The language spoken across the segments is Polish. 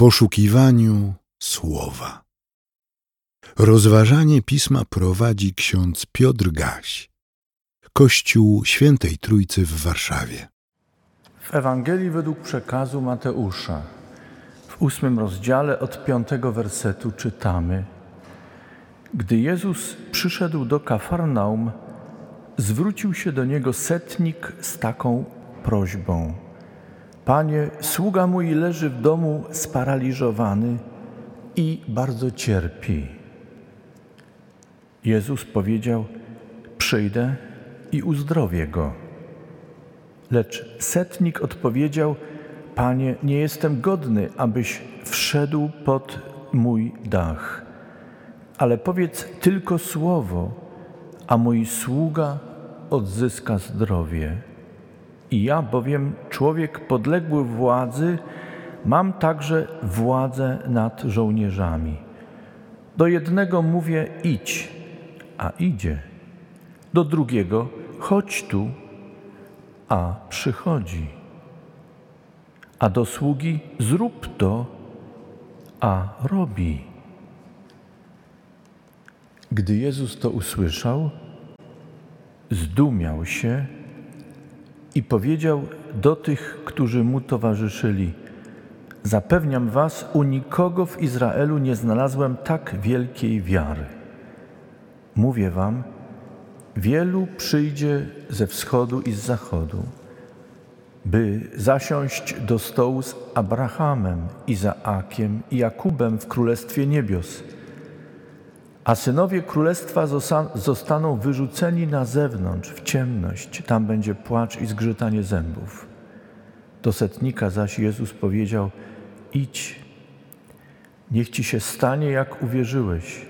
poszukiwaniu słowa. Rozważanie pisma prowadzi ksiądz Piotr Gaś, Kościół Świętej Trójcy w Warszawie. W Ewangelii według przekazu Mateusza, w ósmym rozdziale od piątego wersetu czytamy: Gdy Jezus przyszedł do Kafarnaum, zwrócił się do niego setnik z taką prośbą: Panie, sługa mój leży w domu sparaliżowany i bardzo cierpi. Jezus powiedział: Przyjdę i uzdrowię go. Lecz setnik odpowiedział: Panie, nie jestem godny, abyś wszedł pod mój dach, ale powiedz tylko słowo, a mój sługa odzyska zdrowie. I ja, bowiem człowiek podległy władzy, mam także władzę nad żołnierzami. Do jednego mówię idź, a idzie. Do drugiego chodź tu, a przychodzi. A do sługi zrób to, a robi. Gdy Jezus to usłyszał, zdumiał się i powiedział do tych, którzy mu towarzyszyli: Zapewniam was, u nikogo w Izraelu nie znalazłem tak wielkiej wiary. Mówię wam, wielu przyjdzie ze wschodu i z zachodu, by zasiąść do stołu z Abrahamem, Izaakiem i Jakubem w Królestwie Niebios. A synowie królestwa zostaną wyrzuceni na zewnątrz, w ciemność. Tam będzie płacz i zgrzytanie zębów. Do setnika zaś Jezus powiedział: Idź, niech ci się stanie, jak uwierzyłeś.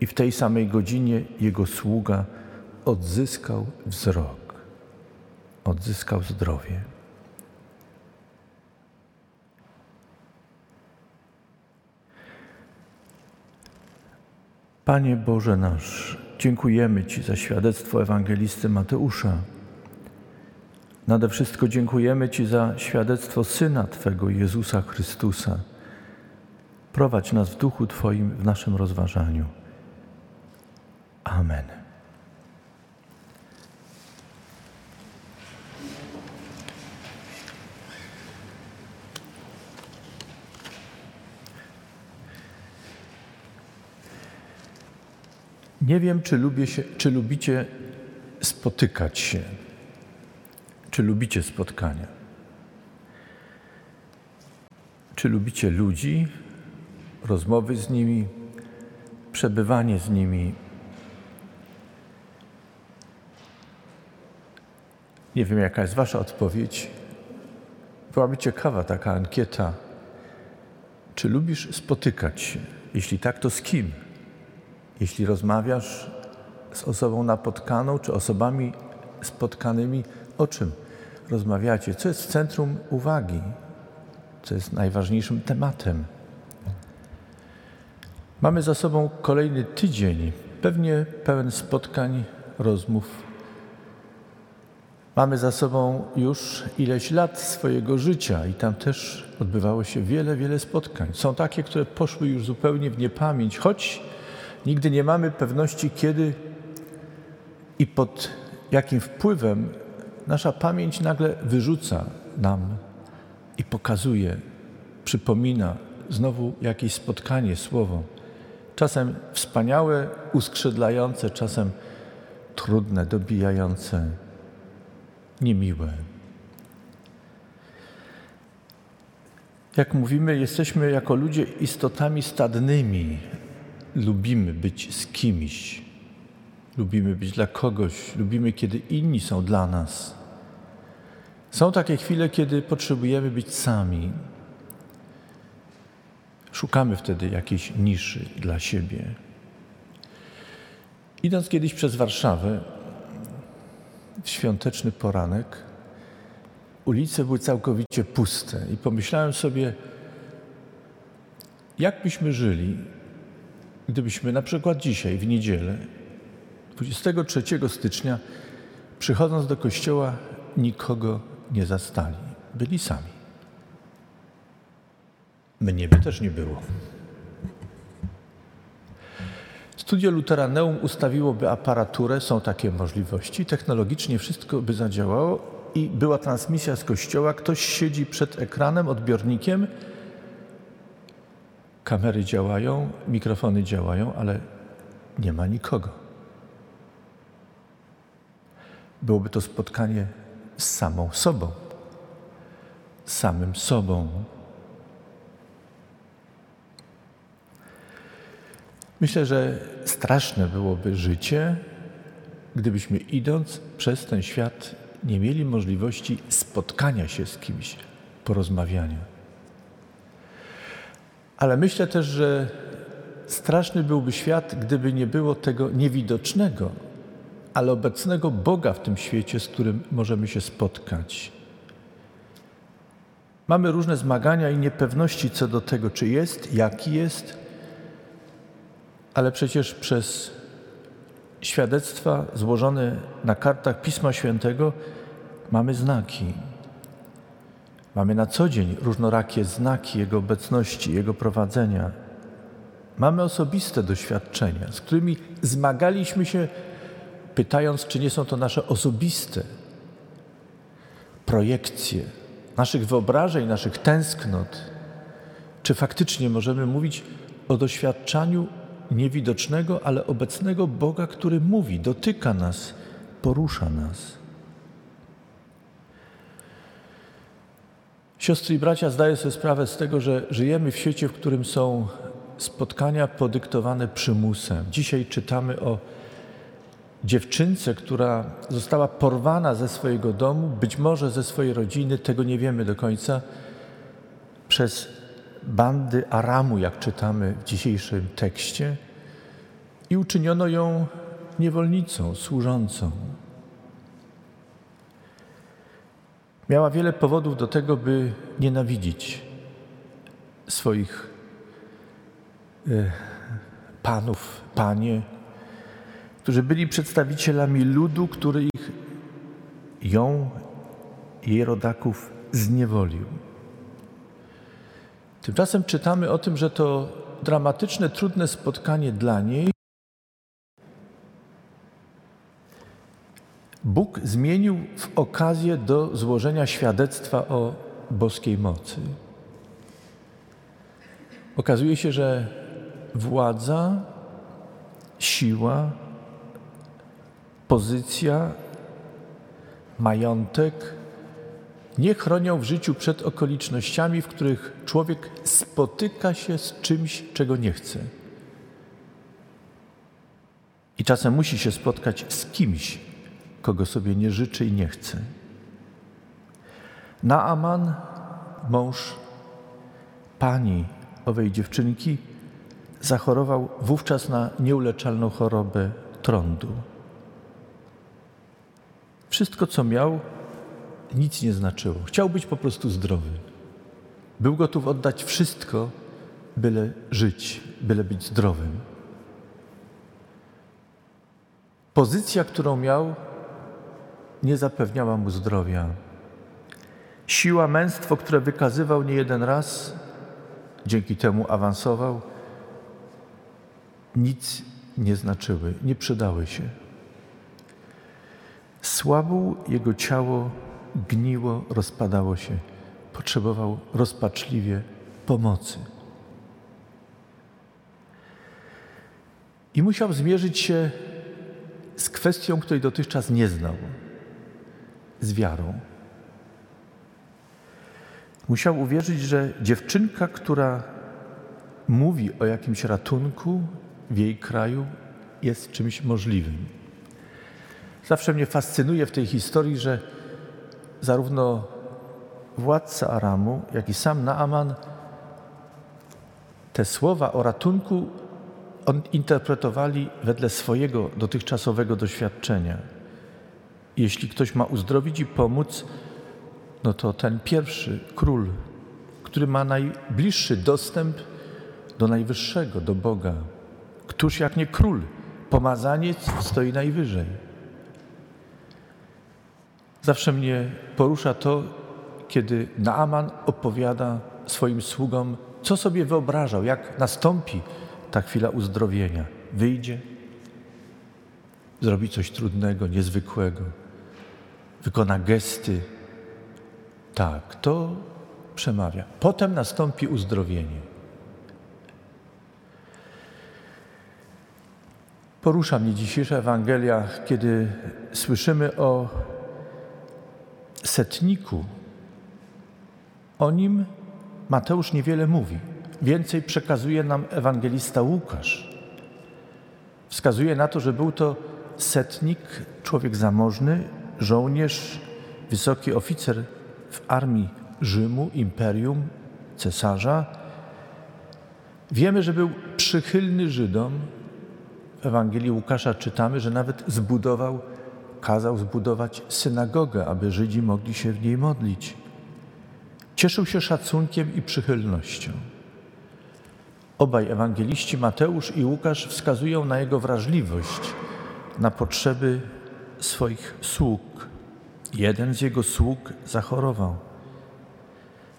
I w tej samej godzinie jego sługa odzyskał wzrok, odzyskał zdrowie. Panie Boże nasz, dziękujemy Ci za świadectwo ewangelisty Mateusza. Nade wszystko dziękujemy Ci za świadectwo Syna Twego, Jezusa Chrystusa. Prowadź nas w duchu Twoim w naszym rozważaniu. Amen. Nie wiem, czy, lubię się, czy lubicie spotykać się, czy lubicie spotkania. Czy lubicie ludzi, rozmowy z nimi, przebywanie z nimi. Nie wiem, jaka jest Wasza odpowiedź. Byłaby ciekawa taka ankieta. Czy lubisz spotykać się? Jeśli tak, to z kim? Jeśli rozmawiasz z osobą napotkaną czy osobami spotkanymi, o czym rozmawiacie? Co jest w centrum uwagi? Co jest najważniejszym tematem? Mamy za sobą kolejny tydzień, pewnie pełen spotkań, rozmów. Mamy za sobą już ileś lat swojego życia i tam też odbywało się wiele, wiele spotkań. Są takie, które poszły już zupełnie w niepamięć, choć Nigdy nie mamy pewności, kiedy i pod jakim wpływem nasza pamięć nagle wyrzuca nam i pokazuje, przypomina znowu jakieś spotkanie, słowo. Czasem wspaniałe, uskrzydlające, czasem trudne, dobijające, niemiłe. Jak mówimy, jesteśmy jako ludzie istotami stadnymi, lubimy być z kimś, lubimy być dla kogoś, lubimy, kiedy inni są dla nas. Są takie chwile, kiedy potrzebujemy być sami. Szukamy wtedy jakiejś niszy dla siebie. Idąc kiedyś przez Warszawę, w świąteczny poranek, ulice były całkowicie puste i pomyślałem sobie, jak byśmy żyli, Gdybyśmy na przykład dzisiaj, w niedzielę, 23 stycznia, przychodząc do kościoła, nikogo nie zastali, byli sami. Mnie by też nie było. Studio Luteraneum ustawiłoby aparaturę, są takie możliwości, technologicznie wszystko by zadziałało i była transmisja z kościoła, ktoś siedzi przed ekranem, odbiornikiem, kamery działają, mikrofony działają, ale nie ma nikogo. Byłoby to spotkanie z samą sobą, samym sobą. Myślę, że straszne byłoby życie, gdybyśmy idąc przez ten świat nie mieli możliwości spotkania się z kimś, porozmawiania. Ale myślę też, że straszny byłby świat, gdyby nie było tego niewidocznego, ale obecnego Boga w tym świecie, z którym możemy się spotkać. Mamy różne zmagania i niepewności co do tego, czy jest, jaki jest, ale przecież przez świadectwa złożone na kartach Pisma Świętego mamy znaki. Mamy na co dzień różnorakie znaki Jego obecności, Jego prowadzenia. Mamy osobiste doświadczenia, z którymi zmagaliśmy się, pytając, czy nie są to nasze osobiste projekcje naszych wyobrażeń, naszych tęsknot. Czy faktycznie możemy mówić o doświadczaniu niewidocznego, ale obecnego Boga, który mówi, dotyka nas, porusza nas. Siostry i bracia, zdaję sobie sprawę z tego, że żyjemy w świecie, w którym są spotkania podyktowane przymusem. Dzisiaj czytamy o dziewczynce, która została porwana ze swojego domu, być może ze swojej rodziny, tego nie wiemy do końca, przez bandy Aramu, jak czytamy w dzisiejszym tekście, i uczyniono ją niewolnicą, służącą. Miała wiele powodów do tego, by nienawidzić swoich e, panów, panie, którzy byli przedstawicielami ludu, który ich, ją, jej rodaków zniewolił. Tymczasem czytamy o tym, że to dramatyczne, trudne spotkanie dla niej Bóg zmienił w okazję do złożenia świadectwa o boskiej mocy. Okazuje się, że władza, siła, pozycja, majątek nie chronią w życiu przed okolicznościami, w których człowiek spotyka się z czymś, czego nie chce. I czasem musi się spotkać z kimś, kogo sobie nie życzy i nie chce. Naaman, mąż pani owej dziewczynki, zachorował wówczas na nieuleczalną chorobę trądu. Wszystko, co miał, nic nie znaczyło. Chciał być po prostu zdrowy. Był gotów oddać wszystko, byle żyć, byle być zdrowym. Pozycja, którą miał, nie zapewniała mu zdrowia. Siła, męstwo, które wykazywał nie jeden raz, dzięki temu awansował, nic nie znaczyły, nie przydały się. Słabł jego ciało, gniło, rozpadało się. Potrzebował rozpaczliwie pomocy. I musiał zmierzyć się z kwestią, której dotychczas nie znał z wiarą. Musiał uwierzyć, że dziewczynka, która mówi o jakimś ratunku w jej kraju, jest czymś możliwym. Zawsze mnie fascynuje w tej historii, że zarówno władca Aramu, jak i sam Naaman te słowa o ratunku interpretowali wedle swojego dotychczasowego doświadczenia. Jeśli ktoś ma uzdrowić i pomóc, no to ten pierwszy król, który ma najbliższy dostęp do najwyższego, do Boga. Któż jak nie król, pomazaniec stoi najwyżej. Zawsze mnie porusza to, kiedy Naaman opowiada swoim sługom, co sobie wyobrażał, jak nastąpi ta chwila uzdrowienia. Wyjdzie, zrobi coś trudnego, niezwykłego, wykona gesty. Tak, to przemawia. Potem nastąpi uzdrowienie. Porusza mnie dzisiejsza Ewangelia, kiedy słyszymy o setniku. O nim Mateusz niewiele mówi. Więcej przekazuje nam ewangelista Łukasz. Wskazuje na to, że był to setnik, człowiek zamożny, żołnierz, wysoki oficer w armii Rzymu, imperium, cesarza. Wiemy, że był przychylny Żydom. W Ewangelii Łukasza czytamy, że nawet zbudował, kazał zbudować synagogę, aby Żydzi mogli się w niej modlić. Cieszył się szacunkiem i przychylnością. Obaj ewangeliści, Mateusz i Łukasz, wskazują na jego wrażliwość, na potrzeby swoich sług. Jeden z jego sług zachorował.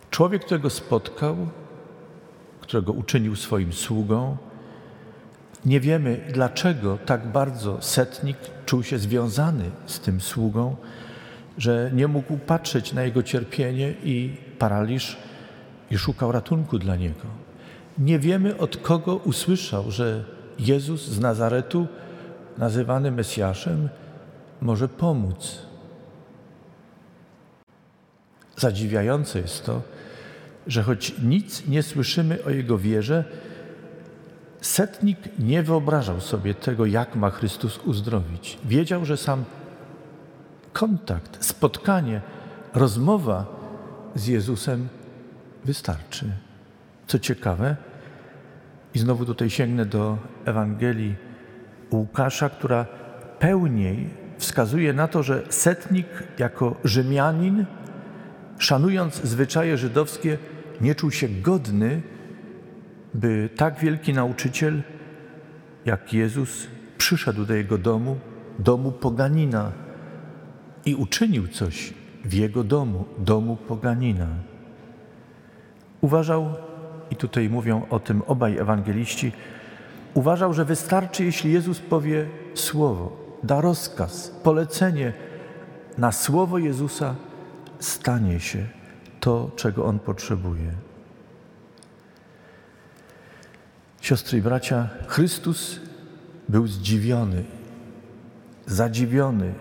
Człowiek, którego spotkał, którego uczynił swoim sługą, nie wiemy dlaczego tak bardzo setnik czuł się związany z tym sługą, że nie mógł patrzeć na jego cierpienie i paraliż i szukał ratunku dla niego. Nie wiemy od kogo usłyszał, że Jezus z Nazaretu, nazywany Mesjaszem, może pomóc. Zadziwiające jest to, że choć nic nie słyszymy o jego wierze, setnik nie wyobrażał sobie tego, jak ma Chrystus uzdrowić. Wiedział, że sam kontakt, spotkanie, rozmowa z Jezusem wystarczy. Co ciekawe, i znowu tutaj sięgnę do Ewangelii Łukasza, która pełniej wskazuje na to, że setnik jako Rzymianin, szanując zwyczaje żydowskie, nie czuł się godny, by tak wielki nauczyciel jak Jezus przyszedł do jego domu, domu poganina i uczynił coś w jego domu, domu poganina. Uważał, i tutaj mówią o tym obaj ewangeliści, uważał, że wystarczy, jeśli Jezus powie słowo, da rozkaz, polecenie, na słowo Jezusa stanie się to, czego on potrzebuje. Siostry i bracia, Chrystus był zdziwiony, zadziwiony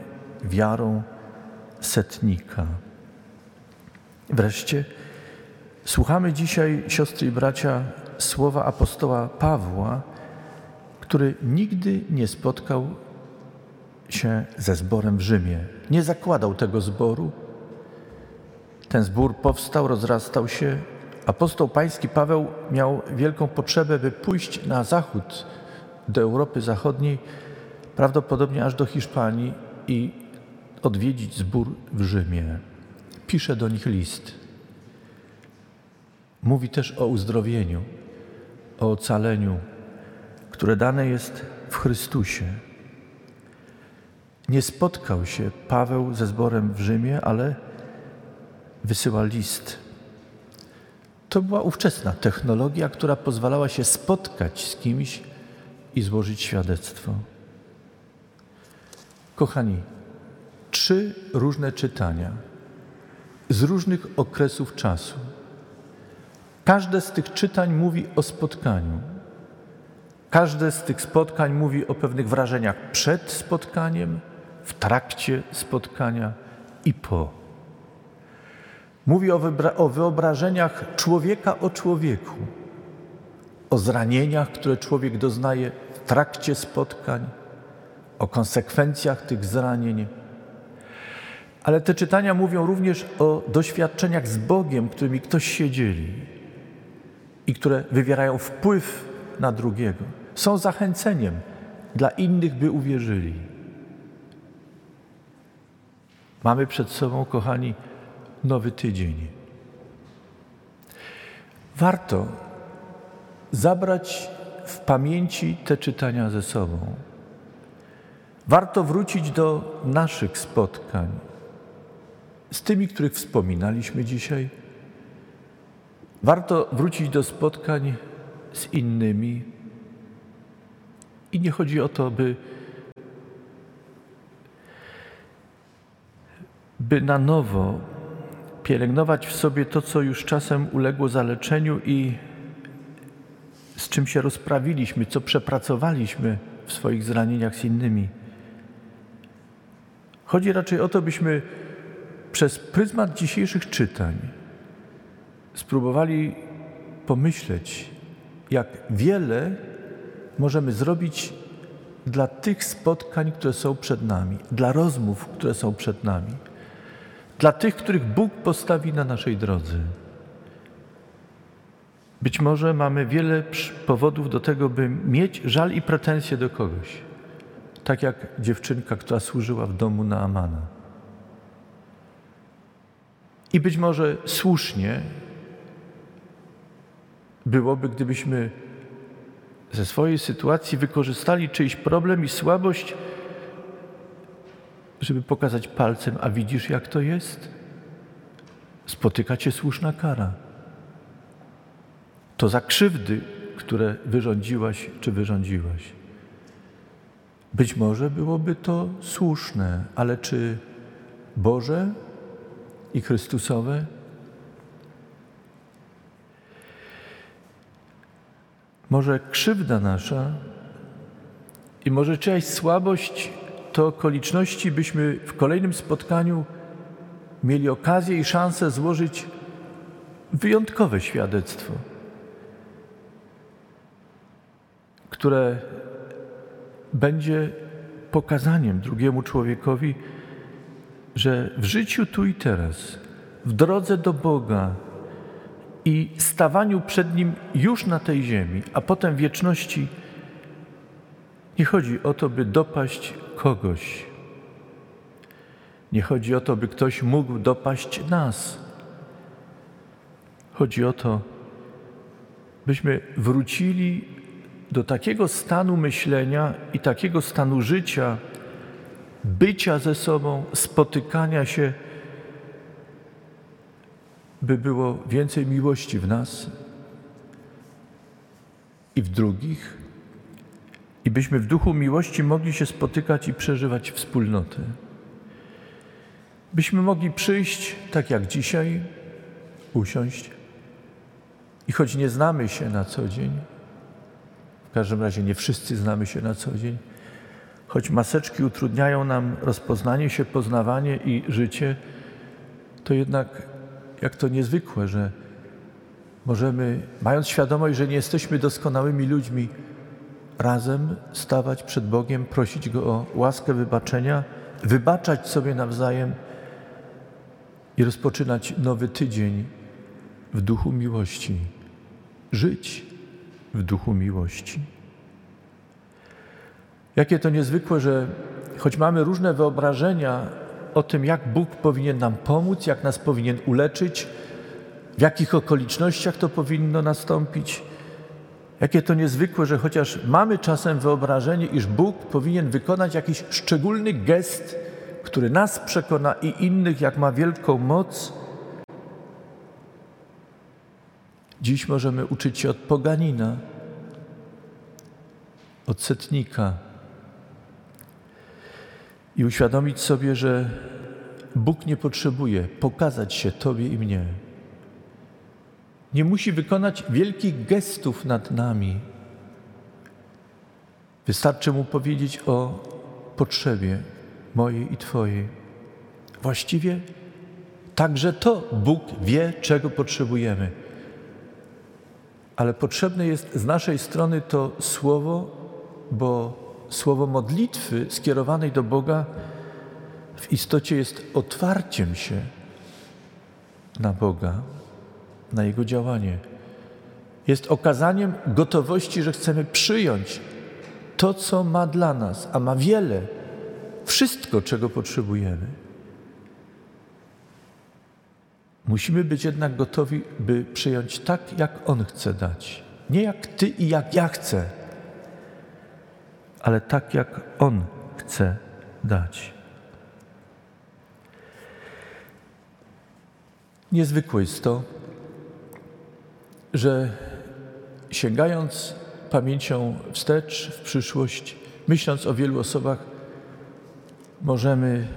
wiarą setnika. Wreszcie słuchamy dzisiaj, siostry i bracia, słowa apostoła Pawła, który nigdy nie spotkał się ze zborem w Rzymie. Nie zakładał tego zboru. Ten zbór powstał, rozrastał się. Apostoł Pański Paweł miał wielką potrzebę, by pójść na zachód, do Europy Zachodniej, prawdopodobnie aż do Hiszpanii i odwiedzić zbór w Rzymie. Pisze do nich list. Mówi też o uzdrowieniu, o ocaleniu, które dane jest w Chrystusie. Nie spotkał się Paweł ze zborem w Rzymie, ale wysyła list. To była ówczesna technologia, która pozwalała się spotkać z kimś i złożyć świadectwo. Kochani, trzy różne czytania z różnych okresów czasu. Każde z tych czytań mówi o spotkaniu. Każde z tych spotkań mówi o pewnych wrażeniach przed spotkaniem, w trakcie spotkania i po. Mówi o, o wyobrażeniach człowieka o człowieku, o zranieniach, które człowiek doznaje w trakcie spotkań, o konsekwencjach tych zranień ale te czytania mówią również o doświadczeniach z Bogiem, którymi ktoś się dzieli i które wywierają wpływ na drugiego. Są zachęceniem dla innych, by uwierzyli. Mamy przed sobą, kochani, nowy tydzień. Warto zabrać w pamięci te czytania ze sobą. Warto wrócić do naszych spotkań z tymi, których wspominaliśmy dzisiaj, Warto wrócić do spotkań z innymi. I nie chodzi o to, by, by na nowo pielęgnować w sobie to, co już czasem uległo zaleczeniu i z czym się rozprawiliśmy, co przepracowaliśmy w swoich zranieniach z innymi. Chodzi raczej o to, byśmy przez pryzmat dzisiejszych czytań spróbowali pomyśleć, jak wiele możemy zrobić dla tych spotkań, które są przed nami, dla rozmów, które są przed nami, dla tych, których Bóg postawi na naszej drodze. Być może mamy wiele powodów do tego, by mieć żal i pretensje do kogoś, tak jak dziewczynka, która służyła w domu na Amana. I być może słusznie byłoby, gdybyśmy ze swojej sytuacji wykorzystali czyjś problem i słabość, żeby pokazać palcem, a widzisz, jak to jest? Spotyka cię słuszna kara. To za krzywdy, które wyrządziłaś czy wyrządziłaś. Być może byłoby to słuszne, ale czy Boże i Chrystusowe? Może krzywda nasza i może czyjaś słabość to okoliczności, byśmy w kolejnym spotkaniu mieli okazję i szansę złożyć wyjątkowe świadectwo, które będzie pokazaniem drugiemu człowiekowi, że w życiu tu i teraz, w drodze do Boga, i stawaniu przed Nim już na tej ziemi, a potem wieczności, nie chodzi o to, by dopaść kogoś. Nie chodzi o to, by ktoś mógł dopaść nas. Chodzi o to, byśmy wrócili do takiego stanu myślenia i takiego stanu życia, bycia ze sobą, spotykania się by było więcej miłości w nas i w drugich, i byśmy w duchu miłości mogli się spotykać i przeżywać wspólnotę. Byśmy mogli przyjść, tak jak dzisiaj, usiąść i choć nie znamy się na co dzień, w każdym razie nie wszyscy znamy się na co dzień, choć maseczki utrudniają nam rozpoznanie się, poznawanie i życie, to jednak jak to niezwykłe, że możemy, mając świadomość, że nie jesteśmy doskonałymi ludźmi, razem stawać przed Bogiem, prosić Go o łaskę wybaczenia, wybaczać sobie nawzajem i rozpoczynać nowy tydzień w duchu miłości, żyć w duchu miłości. Jakie to niezwykłe, że choć mamy różne wyobrażenia o tym, jak Bóg powinien nam pomóc, jak nas powinien uleczyć, w jakich okolicznościach to powinno nastąpić. Jakie to niezwykłe, że chociaż mamy czasem wyobrażenie, iż Bóg powinien wykonać jakiś szczególny gest, który nas przekona i innych, jak ma wielką moc, dziś możemy uczyć się od poganina, od setnika, i uświadomić sobie, że Bóg nie potrzebuje pokazać się Tobie i mnie. Nie musi wykonać wielkich gestów nad nami. Wystarczy mu powiedzieć o potrzebie mojej i Twojej. Właściwie także to Bóg wie, czego potrzebujemy. Ale potrzebne jest z naszej strony to słowo, bo słowo modlitwy skierowanej do Boga w istocie jest otwarciem się na Boga, na Jego działanie. Jest okazaniem gotowości, że chcemy przyjąć to, co ma dla nas, a ma wiele, wszystko, czego potrzebujemy. Musimy być jednak gotowi, by przyjąć tak, jak On chce dać. Nie jak Ty i jak ja chcę ale tak jak On chce dać. Niezwykłe jest to, że sięgając pamięcią wstecz w przyszłość, myśląc o wielu osobach, możemy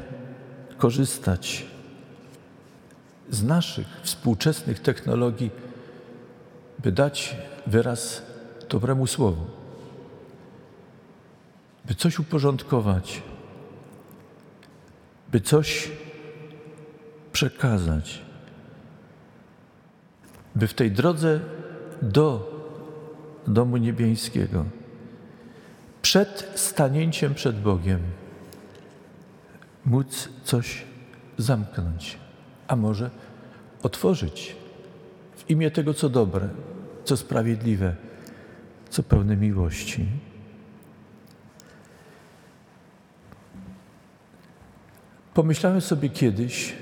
korzystać z naszych współczesnych technologii, by dać wyraz dobremu słowu, by coś uporządkować, by coś przekazać, by w tej drodze do domu niebiańskiego, przed stanięciem przed Bogiem, móc coś zamknąć, a może otworzyć w imię tego, co dobre, co sprawiedliwe, co pełne miłości. Pomyślałem sobie kiedyś,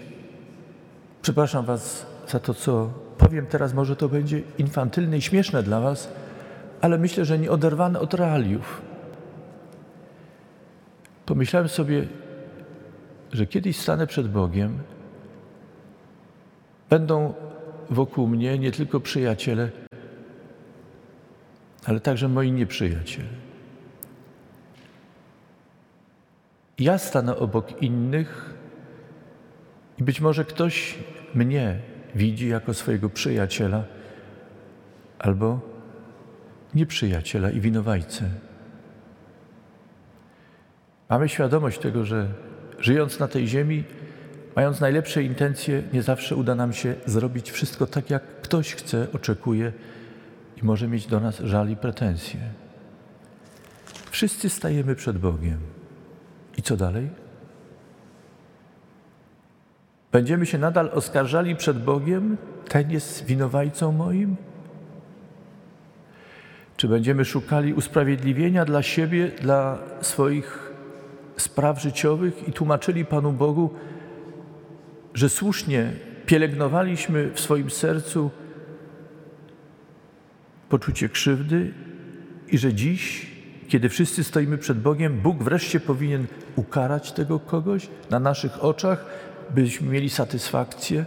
przepraszam Was za to, co powiem teraz, może to będzie infantylne i śmieszne dla Was, ale myślę, że nie oderwane od realiów. Pomyślałem sobie, że kiedyś stanę przed Bogiem, będą wokół mnie nie tylko przyjaciele, ale także moi nieprzyjaciele. Ja stanę obok innych i być może ktoś mnie widzi jako swojego przyjaciela albo nieprzyjaciela i winowajcę. Mamy świadomość tego, że żyjąc na tej ziemi, mając najlepsze intencje, nie zawsze uda nam się zrobić wszystko tak, jak ktoś chce, oczekuje i może mieć do nas żal i pretensje. Wszyscy stajemy przed Bogiem. I co dalej? Będziemy się nadal oskarżali przed Bogiem, ten jest winowajcą moim? Czy będziemy szukali usprawiedliwienia dla siebie, dla swoich spraw życiowych i tłumaczyli Panu Bogu, że słusznie pielęgnowaliśmy w swoim sercu poczucie krzywdy i że dziś, kiedy wszyscy stoimy przed Bogiem, Bóg wreszcie powinien ukarać tego kogoś na naszych oczach, byśmy mieli satysfakcję?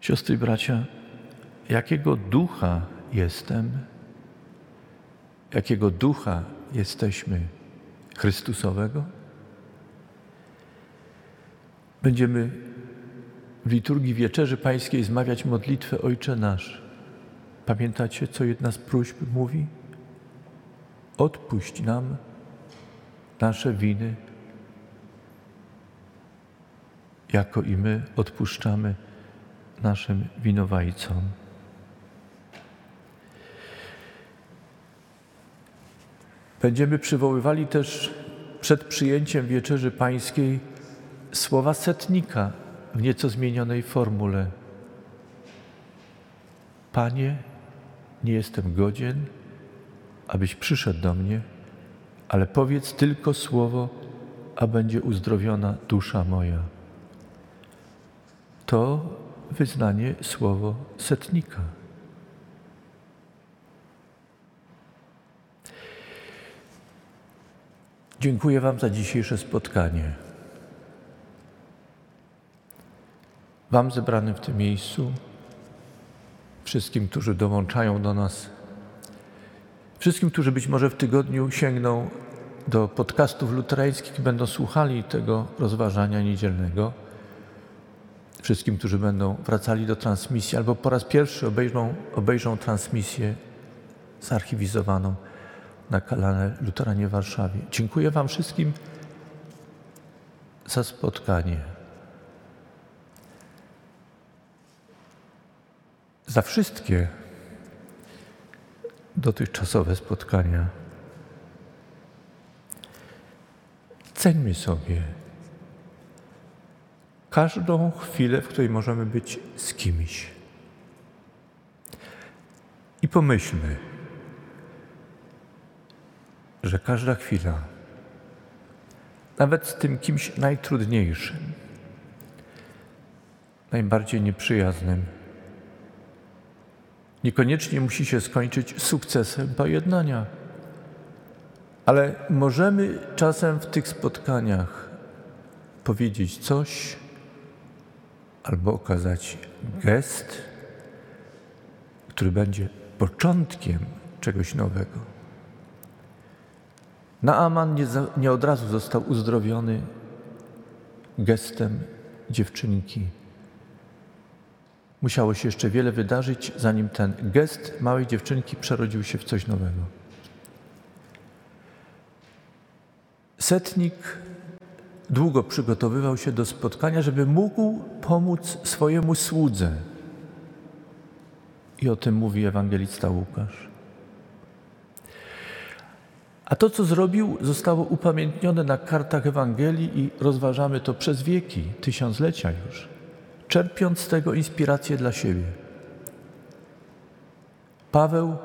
Siostry i bracia, jakiego ducha jestem? Jakiego ducha jesteśmy? Chrystusowego? Będziemy w liturgii Wieczerzy Pańskiej zmawiać modlitwę Ojcze Nasz. Pamiętacie, co jedna z próśb mówi? Odpuść nam nasze winy, jako i my odpuszczamy naszym winowajcom. Będziemy przywoływali też przed przyjęciem wieczerzy pańskiej słowa setnika w nieco zmienionej formule. Panie, nie jestem godzien, abyś przyszedł do mnie, ale powiedz tylko słowo, a będzie uzdrowiona dusza moja. To wyznanie słowo setnika. Dziękuję Wam za dzisiejsze spotkanie. Wam zebranym w tym miejscu, wszystkim, którzy dołączają do nas, wszystkim, którzy być może w tygodniu sięgną do podcastów luterańskich i będą słuchali tego rozważania niedzielnego, wszystkim, którzy będą wracali do transmisji albo po raz pierwszy obejrzą, obejrzą transmisję zarchiwizowaną na kanale Luteranie w Warszawie. Dziękuję Wam wszystkim za spotkanie. Za wszystkie dotychczasowe spotkania. Ceńmy sobie każdą chwilę, w której możemy być z kimś. I pomyślmy, że każda chwila, nawet z tym kimś najtrudniejszym, najbardziej nieprzyjaznym, niekoniecznie musi się skończyć sukcesem pojednania. Ale możemy czasem w tych spotkaniach powiedzieć coś, albo okazać gest, który będzie początkiem czegoś nowego. Naaman nie, za, nie od razu został uzdrowiony gestem dziewczynki. Musiało się jeszcze wiele wydarzyć, zanim ten gest małej dziewczynki przerodził się w coś nowego. Setnik długo przygotowywał się do spotkania, żeby mógł pomóc swojemu słudze. I o tym mówi ewangelista Łukasz. A to, co zrobił, zostało upamiętnione na kartach Ewangelii i rozważamy to przez wieki, tysiąclecia już, czerpiąc z tego inspirację dla siebie. Paweł,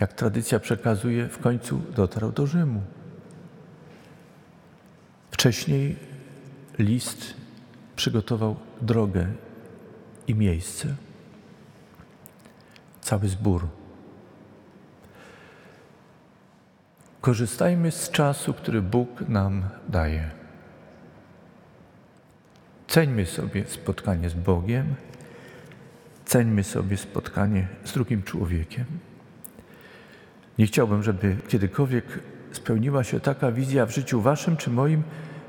jak tradycja przekazuje, w końcu dotarł do Rzymu. Wcześniej list przygotował drogę i miejsce. Cały zbór. Korzystajmy z czasu, który Bóg nam daje. Ceńmy sobie spotkanie z Bogiem, ceńmy sobie spotkanie z drugim człowiekiem. Nie chciałbym, żeby kiedykolwiek spełniła się taka wizja w życiu waszym czy moim,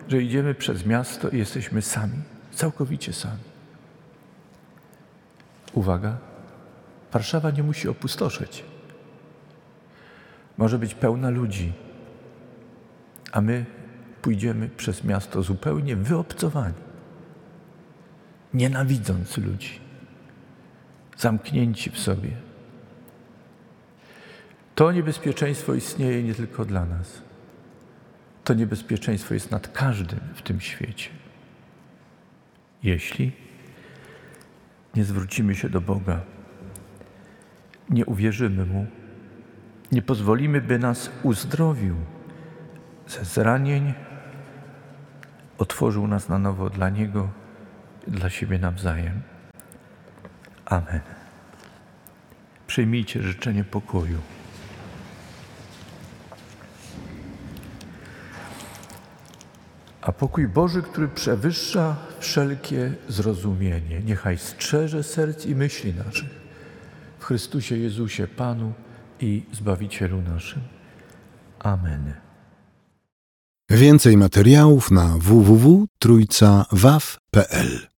że idziemy przez miasto i jesteśmy sami, całkowicie sami. Uwaga, Warszawa nie musi opustoszeć. Może być pełna ludzi, a my pójdziemy przez miasto zupełnie wyobcowani, nienawidząc ludzi, zamknięci w sobie. To niebezpieczeństwo istnieje nie tylko dla nas. To niebezpieczeństwo jest nad każdym w tym świecie. Jeśli nie zwrócimy się do Boga, nie uwierzymy Mu, nie pozwolimy, by nas uzdrowił ze zranień, otworzył nas na nowo dla Niego, dla siebie nawzajem. Amen. Przyjmijcie życzenie pokoju. A pokój Boży, który przewyższa wszelkie zrozumienie, niechaj strzeże serc i myśli naszych w Chrystusie Jezusie, Panu i Zbawicielu naszym. Amen. Więcej materiałów na www.trójcawaw.pl